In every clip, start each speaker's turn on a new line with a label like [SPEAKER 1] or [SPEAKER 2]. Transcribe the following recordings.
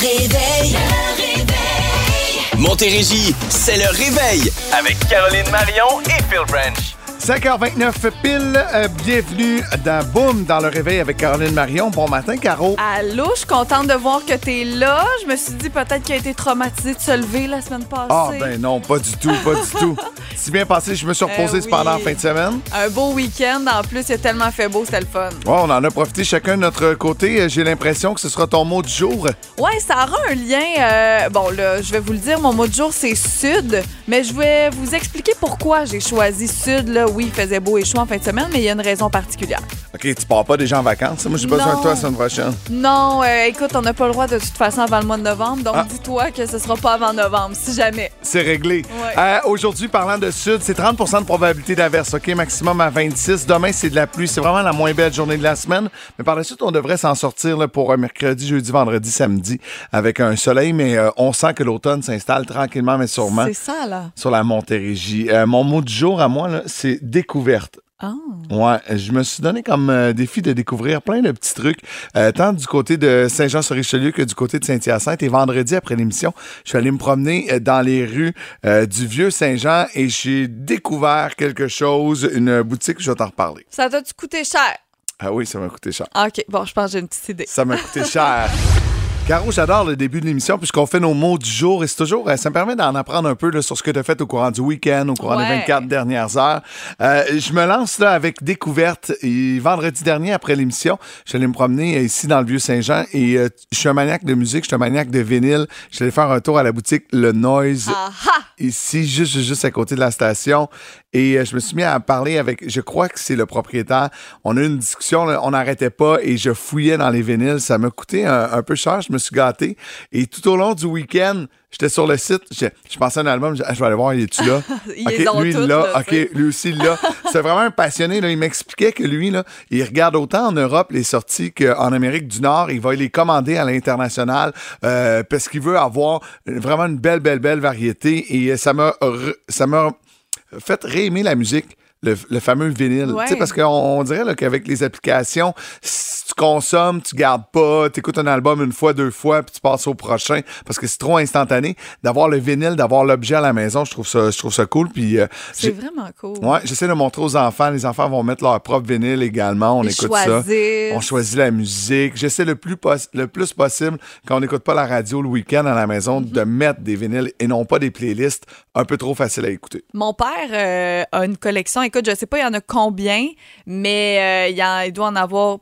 [SPEAKER 1] réveil. Le réveil.
[SPEAKER 2] Montérégie, c'est le réveil avec Caroline Marion et Phil Branch.
[SPEAKER 3] 5h29 pile, euh, bienvenue dans Boom dans le réveil avec Caroline Marion. Bon matin, Caro.
[SPEAKER 4] Allô, je suis contente de voir que t'es là. Je me suis dit peut-être qu'il a été traumatisé de se lever la semaine passée.
[SPEAKER 3] Ah ben non, pas du tout, pas du tout. Si bien passé, je me suis reposé
[SPEAKER 4] Euh,
[SPEAKER 3] cependant en
[SPEAKER 4] oui.
[SPEAKER 3] fin de semaine.
[SPEAKER 4] Un beau week-end. En plus, il a tellement fait beau, c'était le fun.
[SPEAKER 3] Ouais, on en a profité chacun de notre côté. Euh, J'ai l'impression que ce sera ton mot du jour.
[SPEAKER 4] Ouais, ça aura un lien. euh, bon, là, je vais vous le dire, mon mot de jour, c'est Sud. Mais je vais vous expliquer pourquoi j'ai choisi Sud. Là. Oui, il faisait beau et chaud en fin de semaine, mais il y a une raison particulière.
[SPEAKER 3] OK, tu pars pas déjà en vacances. Moi, j'ai besoin de toi la semaine prochaine.
[SPEAKER 4] Non, euh, écoute, on n'a pas le droit de toute façon avant le mois de novembre. Donc,
[SPEAKER 3] Ah.
[SPEAKER 4] dis-toi que ce sera pas avant novembre, si jamais.
[SPEAKER 3] C'est réglé.
[SPEAKER 4] Ouais.
[SPEAKER 3] Euh, Aujourd'hui, parlant de sud, c'est 30% de probabilité d'averse, OK? Maximum à 26. Demain, c'est de la pluie. C'est vraiment la moins belle journée de la semaine. Mais par la suite, on devrait s'en sortir là, pour un mercredi, jeudi, vendredi, samedi avec un soleil. Mais euh, on sent que l'automne s'installe tranquillement, mais sûrement
[SPEAKER 4] C'est ça, là.
[SPEAKER 3] sur la Montérégie. Euh, mon mot du jour à moi, c'est découverte.
[SPEAKER 4] Ah.
[SPEAKER 3] Ouais, je me suis donné comme euh, défi de découvrir plein de petits trucs, euh, tant du côté de Saint-Jean-sur-Richelieu que du côté de Saint-Hyacinthe. Et vendredi, après l'émission, je suis allé me promener euh, dans les rues du vieux Saint-Jean et j'ai découvert quelque chose, une boutique, je vais t'en reparler.
[SPEAKER 4] Ça t'a-tu coûté cher?
[SPEAKER 3] Ah oui, ça m'a coûté cher.
[SPEAKER 4] Ah, OK, bon, je pense que j'ai une petite idée.
[SPEAKER 3] Ça m'a coûté cher. Caro, j'adore le début de l'émission puisqu'on fait nos mots du jour et c'est toujours, euh, ça me permet d'en apprendre un peu là, sur ce que tu as fait au courant du week-end, au courant des
[SPEAKER 4] Ouais.
[SPEAKER 3] 24 dernières heures. Euh, je me lance là avec découverte et vendredi dernier après l'émission, je allé me promener ici dans le vieux Saint-Jean et euh, je suis un maniaque de musique, je suis un maniaque de vinyle. Je suis allé faire un tour à la boutique Le Noise
[SPEAKER 4] Ah
[SPEAKER 3] ici, juste, juste, juste à côté de la station. Et euh, je me suis mis à parler avec, je crois que c'est le propriétaire. On a eu une discussion, là, on n'arrêtait pas et je fouillais dans les vinyles. Ça m'a coûté un, un peu cher, je me suis gâté. Et tout au long du week-end, j'étais sur le site, je, je pensais à un album, je, Ah, je vais aller voir, il est-tu là?
[SPEAKER 4] Les ont
[SPEAKER 3] lui,
[SPEAKER 4] toutes,
[SPEAKER 3] là.
[SPEAKER 4] là,
[SPEAKER 3] OK, lui aussi, il l'a. C'est vraiment un passionné. Là. Il m'expliquait que lui, là, il regarde autant en Europe les sorties qu'en Amérique du Nord. Il va les commander à l'international euh, parce qu'il veut avoir vraiment une belle, belle, belle variété. Et ça m'a ça m'a fait réaimer la musique. Le, le fameux vinyle.
[SPEAKER 4] Ouais.
[SPEAKER 3] Tu sais, Parce qu'on on dirait qu'avec les applications, si tu consommes, tu gardes pas, tu écoutes un album une fois, deux fois, puis tu passes au prochain parce que c'est trop instantané. D'avoir le vinyle, d'avoir l'objet à la maison, je trouve ça, je trouve ça cool. Puis euh,
[SPEAKER 4] C'est vraiment cool.
[SPEAKER 3] Ouais, j'essaie de montrer aux enfants. Les enfants vont mettre leur propre vinyle également. On
[SPEAKER 4] Ils
[SPEAKER 3] écoute
[SPEAKER 4] choisissent.
[SPEAKER 3] ça. On choisit la musique. J'essaie le plus, le plus possible, quand on n'écoute pas la radio le week-end à la maison,
[SPEAKER 4] Mm-hmm.
[SPEAKER 3] de mettre des vinyles et non pas des playlists un peu trop faciles à écouter.
[SPEAKER 4] Mon père euh, a une collection. Écoute, je sais pas il y en a combien, mais euh, il, y en- il doit en avoir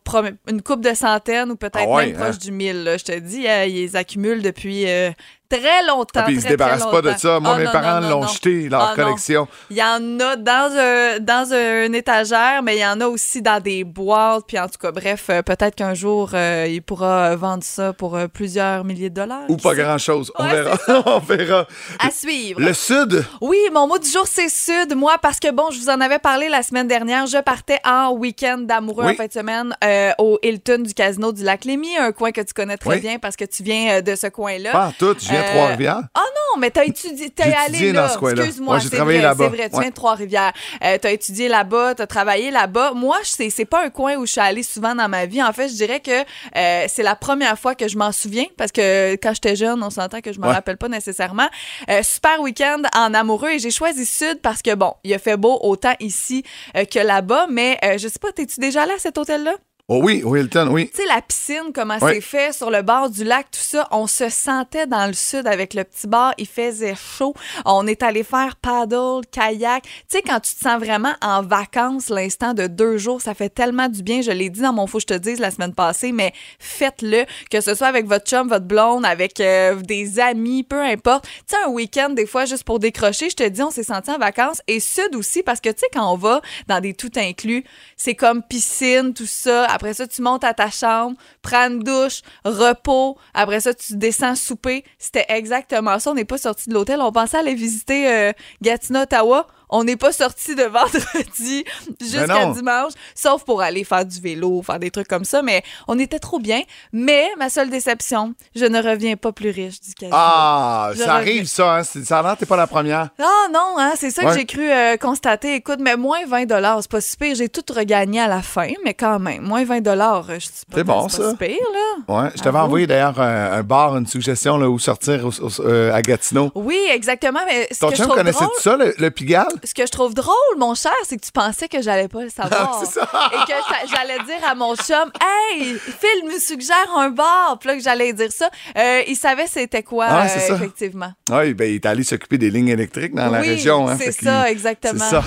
[SPEAKER 4] une coupe de centaines ou peut-être
[SPEAKER 3] Ah ouais,
[SPEAKER 4] même proche
[SPEAKER 3] hein?
[SPEAKER 4] du mille. là. Je te dis, euh, il les accumule depuis euh, très longtemps.
[SPEAKER 3] Ah, puis ils se débarrassent pas de ça. Moi,
[SPEAKER 4] Ah,
[SPEAKER 3] mes
[SPEAKER 4] non,
[SPEAKER 3] parents l'ont jeté, leur
[SPEAKER 4] Ah,
[SPEAKER 3] collection.
[SPEAKER 4] Il y en a dans, un, dans une étagère, mais il y en a aussi dans des boîtes. Puis en tout cas, bref, euh, peut-être qu'un jour, euh, il pourra vendre ça pour euh, plusieurs milliers de dollars.
[SPEAKER 3] Ou pas grand-chose. On
[SPEAKER 4] Ouais,
[SPEAKER 3] verra. on verra.
[SPEAKER 4] À suivre.
[SPEAKER 3] Le Sud?
[SPEAKER 4] Oui, mon mot du jour, c'est Sud. Moi, parce que bon, je vous en avais parlé la semaine dernière. Je partais en week-end d'amoureux
[SPEAKER 3] Oui.
[SPEAKER 4] en fin de semaine euh, au Hilton du Casino du Lac-Lémy, un coin que tu connais très
[SPEAKER 3] Oui.
[SPEAKER 4] bien parce que tu viens de ce coin-là.
[SPEAKER 3] Pas en tout. Je viens de Trois-Rivières?
[SPEAKER 4] Ah non, mais t'as étudié, t'es allé là.
[SPEAKER 3] dans ce coin-là.
[SPEAKER 4] Excuse-moi, c'est
[SPEAKER 3] travaillé
[SPEAKER 4] vrai,
[SPEAKER 3] là-bas.
[SPEAKER 4] c'est vrai. Tu viens de Trois-Rivières. Euh, t'as étudié là-bas, t'as travaillé là-bas. Moi, je sais, c'est pas un coin où je suis allée souvent dans ma vie. En fait, je dirais que euh, c'est la première fois que je m'en souviens parce que quand j'étais jeune, on s'entend que je m'en
[SPEAKER 3] Ouais.
[SPEAKER 4] rappelle pas nécessairement. Euh, super week-end en amoureux et j'ai choisi Sud parce que bon, il a fait beau autant ici euh, que là-bas, mais je sais pas, t'es-tu déjà allé à cet hôtel-là?
[SPEAKER 3] Oh oui, au Hilton, oui.
[SPEAKER 4] Tu sais, la piscine, comment c'est fait sur le bord du lac, tout ça, on se sentait dans le sud avec le petit bar, il faisait chaud. On est allé faire paddle, kayak. Tu sais, quand tu te sens vraiment en vacances, l'instant de deux jours, ça fait tellement du bien. Je l'ai dit dans mon Faut que je te dise la semaine passée, mais faites-le, que ce soit avec votre chum, votre blonde, avec euh, des amis, peu importe. Tu sais, un week-end, des fois, juste pour décrocher, je te dis, on s'est senti en vacances. Et sud aussi, parce que tu sais, quand on va dans des tout inclus, c'est comme piscine, tout ça. Après ça, tu montes à ta chambre, prends une douche, repos. Après ça, tu descends souper. C'était exactement ça. On n'est pas sorti de l'hôtel. On pensait aller visiter euh, Gatineau, Ottawa. On n'est pas sorti de vendredi jusqu'à
[SPEAKER 3] non.
[SPEAKER 4] dimanche, sauf pour aller faire du vélo, faire des trucs comme ça, mais on était trop bien. Mais ma seule déception, je ne reviens pas plus riche du casino.
[SPEAKER 3] Ah,
[SPEAKER 4] Je
[SPEAKER 3] ça
[SPEAKER 4] reviens.
[SPEAKER 3] arrive, ça. Hein? C'est- Ça a l'air t'es pas la première.
[SPEAKER 4] Ah non, hein, c'est ça
[SPEAKER 3] Ouais.
[SPEAKER 4] que j'ai cru euh, constater. Écoute, mais moins 20 c'est pas si pire. J'ai tout regagné à la fin, mais quand même, moins 20 je suis pas,
[SPEAKER 3] C'est bon,
[SPEAKER 4] pas
[SPEAKER 3] ça.
[SPEAKER 4] si pire, là.
[SPEAKER 3] Ouais, je t'avais envoyé d'ailleurs un, un bar, une suggestion là, où sortir au- au- euh, à Gatineau.
[SPEAKER 4] Oui, exactement, mais ce
[SPEAKER 3] Ton
[SPEAKER 4] que
[SPEAKER 3] chum
[SPEAKER 4] trouve
[SPEAKER 3] connaissait
[SPEAKER 4] drôle...
[SPEAKER 3] tout ça, le, le Pigalle?
[SPEAKER 4] Ce que je trouve drôle, mon cher, c'est que tu pensais que j'allais pas le savoir.
[SPEAKER 3] Ah, c'est ça.
[SPEAKER 4] Et que j'a- j'allais dire à mon chum, Hey, Phil me suggère un bar. Puis là, que j'allais dire ça. Euh, il savait c'était quoi,
[SPEAKER 3] Ah, c'est
[SPEAKER 4] euh,
[SPEAKER 3] ça.
[SPEAKER 4] effectivement.
[SPEAKER 3] Oui, ben, il est allé s'occuper des lignes électriques dans la
[SPEAKER 4] Oui,
[SPEAKER 3] région. Hein,
[SPEAKER 4] c'est
[SPEAKER 3] fait qu'il-
[SPEAKER 4] ça, exactement.
[SPEAKER 3] C'est ça.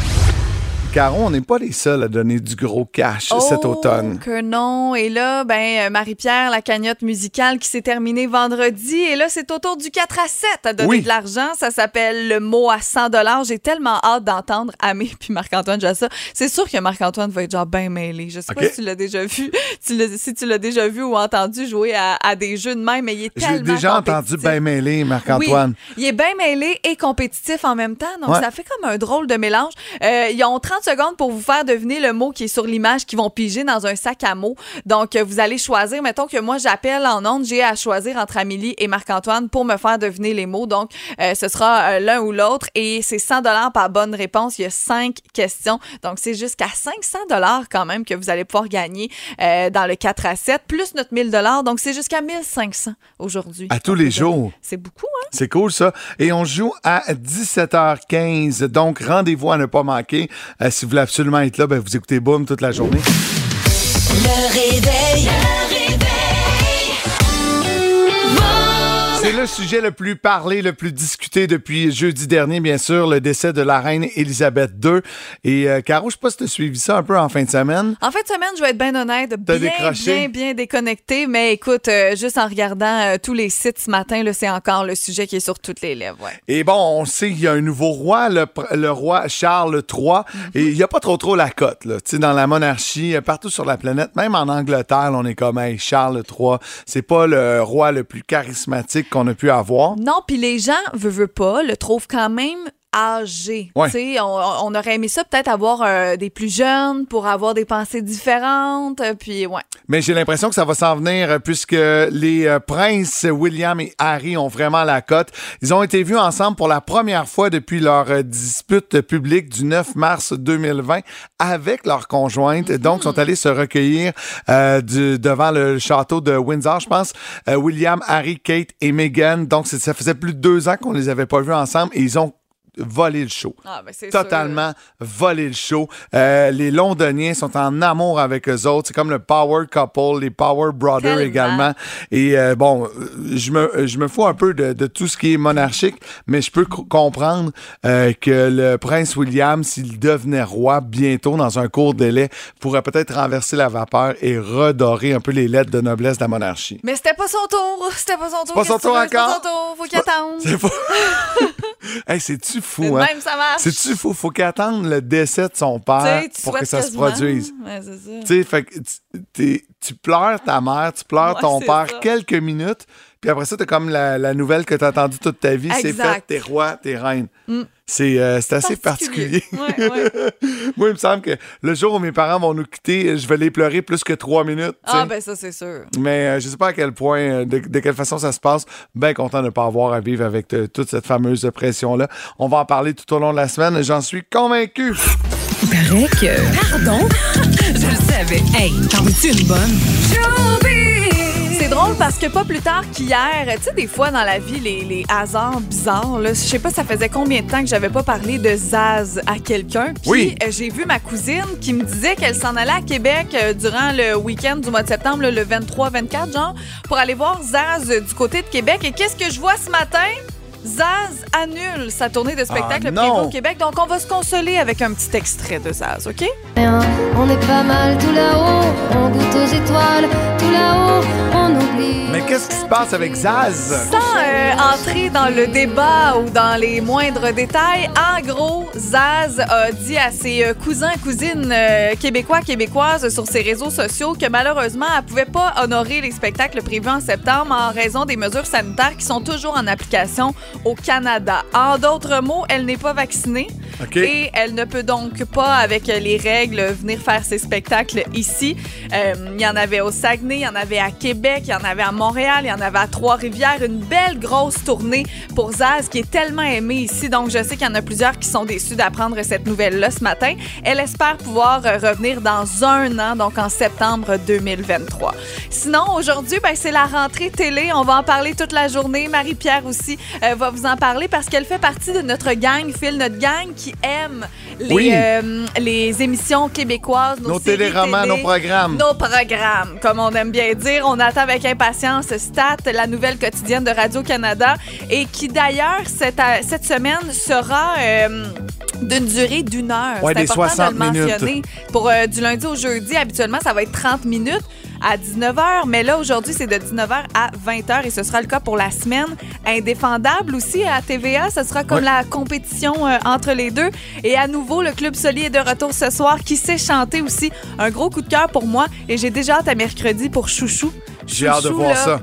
[SPEAKER 3] Caro, on n'est pas les seuls à donner du gros cash cet
[SPEAKER 4] Oh,
[SPEAKER 3] automne.
[SPEAKER 4] que non. Et là, ben, euh, Marie-Pierre, la cagnotte musicale qui s'est terminée vendredi. Et là, c'est au tour du 4 à 7 à donner
[SPEAKER 3] Oui.
[SPEAKER 4] de l'argent. Ça s'appelle le mot à 100 J'ai tellement hâte d'entendre Amé puis Marc-Antoine ça. C'est sûr que Marc-Antoine va être genre bien mêlé. Je sais pas si tu l'as déjà vu. Tu si tu l'as déjà vu ou entendu jouer à, à des jeux de même, mais il est
[SPEAKER 3] J'ai
[SPEAKER 4] tellement
[SPEAKER 3] déjà entendu bien mêlé, Marc-Antoine.
[SPEAKER 4] Oui, il est bien mêlé et compétitif en même temps. Donc,
[SPEAKER 3] Ouais.
[SPEAKER 4] ça fait comme un drôle de mélange. Euh, ils ont 30 secondes pour vous faire deviner le mot qui est sur l'image qu'ils vont piger dans un sac à mots. Donc, euh, vous allez choisir. Mettons que moi, j'appelle en ondes. J'ai à choisir entre Amélie et Marc-Antoine pour me faire deviner les mots. Donc, euh, ce sera euh, l'un ou l'autre. Et c'est 100 par bonne réponse. Il y a cinq questions. Donc, c'est jusqu'à 500 quand même que vous allez pouvoir gagner euh, dans le 4 à 7, plus notre 1000 Donc, c'est jusqu'à 1500 aujourd'hui.
[SPEAKER 3] À tous les jours.
[SPEAKER 4] C'est beaucoup, hein?
[SPEAKER 3] C'est cool ça. Et on joue à 17h15. Donc rendez-vous à ne pas manquer. Euh, si vous voulez absolument être là, ben, vous écoutez Boom toute la journée.
[SPEAKER 1] Le réveil. Le
[SPEAKER 3] sujet le plus parlé, le plus discuté depuis jeudi dernier, bien sûr, le décès de la reine Elisabeth II. Et euh, Caro, je sais pas si tu as suivi ça un peu en fin de semaine.
[SPEAKER 4] En fin de semaine, je vais être bien honnête, bien,
[SPEAKER 3] décroché?
[SPEAKER 4] bien, bien déconnecté. Mais écoute, euh, juste en regardant euh, tous les sites ce matin, c'est encore le sujet qui est sur toutes les lèvres. Ouais.
[SPEAKER 3] Et bon, on sait qu'il y a un nouveau roi, le, roi Charles III, et il n'y a pas trop trop la cote, là. Tu sais, dans la monarchie, euh, partout sur la planète, même en Angleterre, là, on est comme, hey, Charles III, c'est pas le roi le plus charismatique qu'on a
[SPEAKER 4] Non, puis les gens, veut, veut pas, le trouvent quand même âgé.
[SPEAKER 3] Ouais.
[SPEAKER 4] On, on aurait aimé ça peut-être avoir euh, des plus jeunes pour avoir des pensées différentes. euh, Puis ouais.
[SPEAKER 3] Mais j'ai l'impression que ça va s'en venir euh, puisque les euh, princes William et Harry ont vraiment la cote. Ils ont été vus ensemble pour la première fois depuis leur euh, dispute publique du 9 mars 2020 avec leur conjointe. Donc, ils sont allés se recueillir du- devant le château de Windsor, je pense. William, Harry, Kate et Meghan. Donc, ça faisait plus de deux ans qu'on les avait pas vus ensemble et ils ont volé le show.
[SPEAKER 4] Ah, ben, sûr.
[SPEAKER 3] Totalement volé le show. Euh, les Londoniens sont en amour avec eux autres. C'est comme le power couple, les power brothers
[SPEAKER 4] Tellement.
[SPEAKER 3] également. Et euh, bon, je me, je me fous un peu de, de tout ce qui est monarchique, mais je peux co- comprendre euh, que le prince William, s'il devenait roi bientôt dans un court délai, pourrait peut-être renverser la vapeur et redorer un peu les lettres de noblesse de la monarchie.
[SPEAKER 4] Mais c'était pas son tour. C'était pas son tour.
[SPEAKER 3] pas son tour?
[SPEAKER 4] C'est pas
[SPEAKER 3] encore?
[SPEAKER 4] son tour? Faut qu'il attende.
[SPEAKER 3] C'est pas... hey, c'est-tu Fou, hein?
[SPEAKER 4] même, ça marche.
[SPEAKER 3] C'est-tu fou? Faut qu'il attende le décès de son père pour que ça se produise.
[SPEAKER 4] Ouais, c'est ça.
[SPEAKER 3] Tu sais, fait que tu- pleures ta mère, tu pleures
[SPEAKER 4] Ouais,
[SPEAKER 3] ton père
[SPEAKER 4] ça.
[SPEAKER 3] quelques minutes, puis après ça, t'as comme la, la nouvelle que t'as attendue toute ta vie, c'est.
[SPEAKER 4] Mm.
[SPEAKER 3] fait, t'es roi, t'es reine. C'est euh, c'est assez particulier.
[SPEAKER 4] Ouais, ouais.
[SPEAKER 3] Moi, il me semble que le jour où mes parents vont nous quitter, je vais les pleurer plus que trois minutes.
[SPEAKER 4] Ah, ben ça, c'est sûr.
[SPEAKER 3] Mais euh, je sais pas à quel point, euh, de, de quelle façon ça se passe. Bien content de ne pas avoir à vivre avec euh, toute cette fameuse pression-là. On va en parler tout au long de la semaine, j'en suis convaincu.
[SPEAKER 5] paraît que. Pardon? Je le savais. Hey, t'en veux-tu une bonne?
[SPEAKER 4] Drôle parce que pas plus tard qu'hier, tu sais, des fois dans la vie, les, les hasards bizarres, là, je sais pas, ça faisait combien de temps que j'avais pas parlé de Zaz à quelqu'un. Puis
[SPEAKER 3] Oui.
[SPEAKER 4] euh, j'ai vu ma cousine qui me disait qu'elle s'en allait à Québec euh, durant le week-end du mois de septembre, là, le 23-24, genre, pour aller voir Zaz euh, du côté de Québec. Et qu'est-ce que je vois ce matin? Zaz annule sa tournée de spectacle
[SPEAKER 3] Ah,
[SPEAKER 4] au Québec. Donc, on va se consoler avec un petit extrait de Zaz, OK?
[SPEAKER 6] On est pas mal tout là-haut, on goûte aux étoiles, tout là-haut, on oublie.
[SPEAKER 3] Mais qu'est-ce qui se passe avec Zaz?
[SPEAKER 4] Sans euh, entrer dans le débat ou dans les moindres détails, en gros, Zaz a dit à ses euh, cousins cousines euh, québécois québécoises sur ses réseaux sociaux que malheureusement, elle pouvait pas honorer les spectacles prévus en septembre en raison des mesures sanitaires qui sont toujours en application au Canada. En d'autres mots, elle n'est pas vaccinée et elle ne peut donc pas, avec les règles, venir faire ses spectacles ici. Euh, Il y en avait au Saguenay, il y en avait à Québec, il y en avait à Montréal, il y en avait à Trois-Rivières. Une belle grosse tournée pour Zaz qui est tellement aimée ici. Donc, je sais qu'il y en a plusieurs qui sont déçus d'apprendre cette nouvelle-là ce matin. Elle espère pouvoir revenir dans un an, donc en septembre 2023. Sinon, aujourd'hui, ben, c'est la rentrée télé. On va en parler toute la journée. Marie-Pierre aussi euh, va vous en parler parce qu'elle fait partie de notre gang, Phil, notre gang qui aime les,
[SPEAKER 3] Oui.
[SPEAKER 4] euh, les émissions québécoises, nos,
[SPEAKER 3] Nos téléromans,
[SPEAKER 4] télé,
[SPEAKER 3] nos programmes.
[SPEAKER 4] Nos programmes, comme on aime bien dire. On attend avec impatience Stat, la nouvelle quotidienne de Radio-Canada, et qui d'ailleurs, cette, euh, cette semaine, sera euh, d'une durée d'une heure.
[SPEAKER 3] Ouais,
[SPEAKER 4] C'est
[SPEAKER 3] des
[SPEAKER 4] important
[SPEAKER 3] 60
[SPEAKER 4] de le mentionner.
[SPEAKER 3] minutes.
[SPEAKER 4] Pour euh, du lundi au jeudi, habituellement, ça va être 30 minutes à 19h, mais là, aujourd'hui, c'est de 19h à 20h et ce sera le cas pour la semaine. Indéfendable aussi à TVA, ce sera comme
[SPEAKER 3] Ouais.
[SPEAKER 4] la compétition euh, entre les deux. Et à nouveau, le Club Soli est de retour ce soir qui sait chanter aussi. Un gros coup de cœur pour moi et j'ai déjà hâte à mercredi pour Chouchou.
[SPEAKER 3] J'ai hâte de voir
[SPEAKER 4] là,
[SPEAKER 3] ça.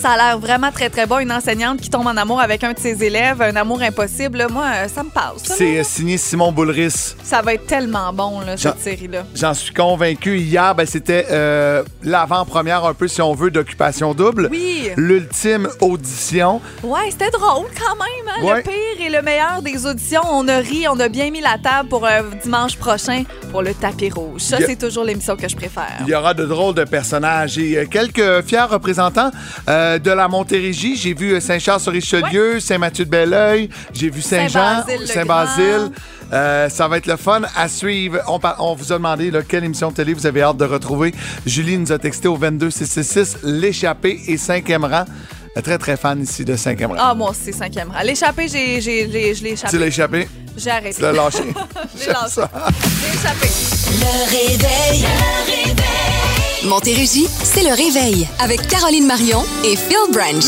[SPEAKER 4] Ça a l'air vraiment très, très bon. Une enseignante qui tombe en amour avec un de ses élèves, un amour impossible. Là, moi, euh, ça me passe. ça,
[SPEAKER 3] C'est
[SPEAKER 4] là.
[SPEAKER 3] euh, signé Simon Boulris.
[SPEAKER 4] Ça va être tellement bon, là, cette série-là.
[SPEAKER 3] J'en suis convaincu. Hier, ben, c'était euh, l'avant-première, un peu, si on veut, d'Occupation Double.
[SPEAKER 4] Oui.
[SPEAKER 3] L'ultime audition.
[SPEAKER 4] Ouais, c'était drôle quand même. hein.
[SPEAKER 3] Ouais.
[SPEAKER 4] Le pire et le meilleur des auditions. On a ri, on a bien mis la table pour euh, dimanche prochain pour le tapis rouge. Ça,
[SPEAKER 3] Il y a-
[SPEAKER 4] c'est toujours l'émission que je préfère.
[SPEAKER 3] Il y aura de drôles de personnages et euh, quelques fiers représentants euh, de la Montérégie. J'ai vu euh, Saint-Charles-sur-Richelieu, Saint-Mathieu-de-Belleuil, j'ai vu Saint-Jean,
[SPEAKER 4] Saint-Basile le
[SPEAKER 3] Saint-Basile. Euh, ça va être le fun à suivre. On, vous a demandé là, quelle émission de télé vous avez hâte de retrouver. Julie nous a texté au 22666 l'échappée et cinquième rang. Euh, Très, très fan ici de cinquième rang.
[SPEAKER 4] Ah, moi aussi, cinquième rang. L'échappé, j'ai, j'ai, j'ai- je l'ai
[SPEAKER 3] Tu
[SPEAKER 4] échappé.
[SPEAKER 3] l'as échappé?
[SPEAKER 4] J'ai arrêté.
[SPEAKER 3] Tu l'as lâché?
[SPEAKER 4] Je l'ai
[SPEAKER 3] J'aime
[SPEAKER 4] lâché. J'ai échappé.
[SPEAKER 1] Le réveil. Le réveil.
[SPEAKER 5] Montérégie, c'est le réveil avec Caroline Marion et Phil Branch.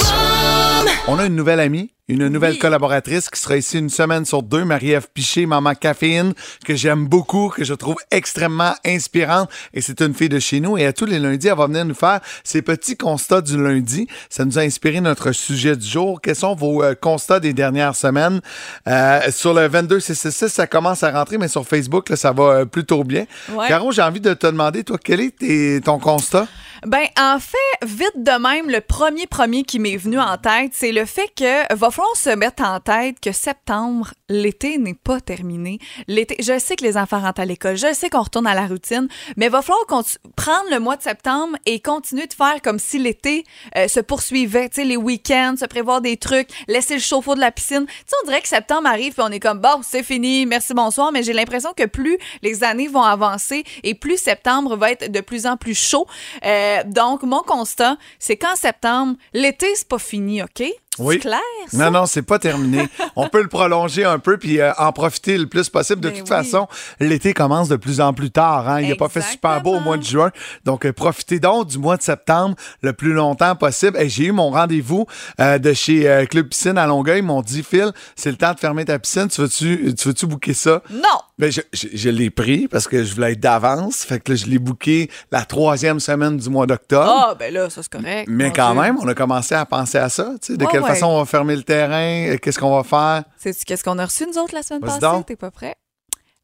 [SPEAKER 3] On a une nouvelle amie, une nouvelle
[SPEAKER 4] Oui.
[SPEAKER 3] collaboratrice qui sera ici une semaine sur deux, Marie-Ève Piché, Maman Caféine, que j'aime beaucoup, que je trouve extrêmement inspirante. Et c'est une fille de chez nous. Et à tous les lundis, elle va venir nous faire ses petits constats du lundi. Ça nous a inspiré notre sujet du jour. Quels sont vos euh, constats des dernières semaines? Euh, sur le 22666, ça commence à rentrer, mais sur Facebook, là, ça va euh, plutôt bien.
[SPEAKER 4] Ouais.
[SPEAKER 3] Caro, j'ai envie de te demander, toi, quel est tes- ton constat?
[SPEAKER 4] Ben, en fait, vite de même, le premier premier qui m'est venu en tête, c'est le fait que va falloir se mettre en tête que septembre, l'été n'est pas terminé. L'été, je sais que les enfants rentrent à l'école, je sais qu'on retourne à la routine, mais va falloir prendre le mois de septembre et continuer de faire comme si l'été euh, se poursuivait, tu sais, les week-ends, se prévoir des trucs, laisser le chauffe-eau de la piscine. Tu on dirait que septembre arrive puis on est comme bon, c'est fini, merci bonsoir, mais j'ai l'impression que plus les années vont avancer et plus septembre va être de plus en plus chaud. Euh, donc, mon constat, c'est qu'en septembre, l'été, c'est pas fini, OK?
[SPEAKER 3] Oui.
[SPEAKER 4] C'est clair, ça?
[SPEAKER 3] Non, non, c'est pas terminé. On peut le prolonger un peu puis euh, en profiter le plus possible. De
[SPEAKER 4] Ben
[SPEAKER 3] toute
[SPEAKER 4] oui.
[SPEAKER 3] façon, l'été commence de plus en plus tard. Hein? Il n'a pas fait super beau au mois de juin. Donc, euh, profitez donc du mois de septembre le plus longtemps possible. Et j'ai eu mon rendez-vous euh, de chez euh, Club Piscine à Longueuil. Ils m'ont dit, Phil, c'est le temps de fermer ta piscine. Tu veux-tu tu veux-tu booker ça?
[SPEAKER 4] Non!
[SPEAKER 3] Ben, je, je- je l'ai pris parce que je voulais être d'avance. Fait que là, je l'ai booké la troisième semaine du mois d'octobre.
[SPEAKER 4] Ah, ben là, ça, c'est correct.
[SPEAKER 3] Mais quand
[SPEAKER 4] Dieu.
[SPEAKER 3] même, on a commencé à penser à ça. tu sais, De
[SPEAKER 4] Ouais,
[SPEAKER 3] quelle
[SPEAKER 4] ouais.
[SPEAKER 3] façon on va fermer le terrain? euh, Qu'est-ce qu'on va faire?
[SPEAKER 4] Sais-tu qu'est-ce qu'on a reçu, nous autres, la semaine
[SPEAKER 3] Vas-y
[SPEAKER 4] passée?
[SPEAKER 3] donc.
[SPEAKER 4] T'es pas prêt?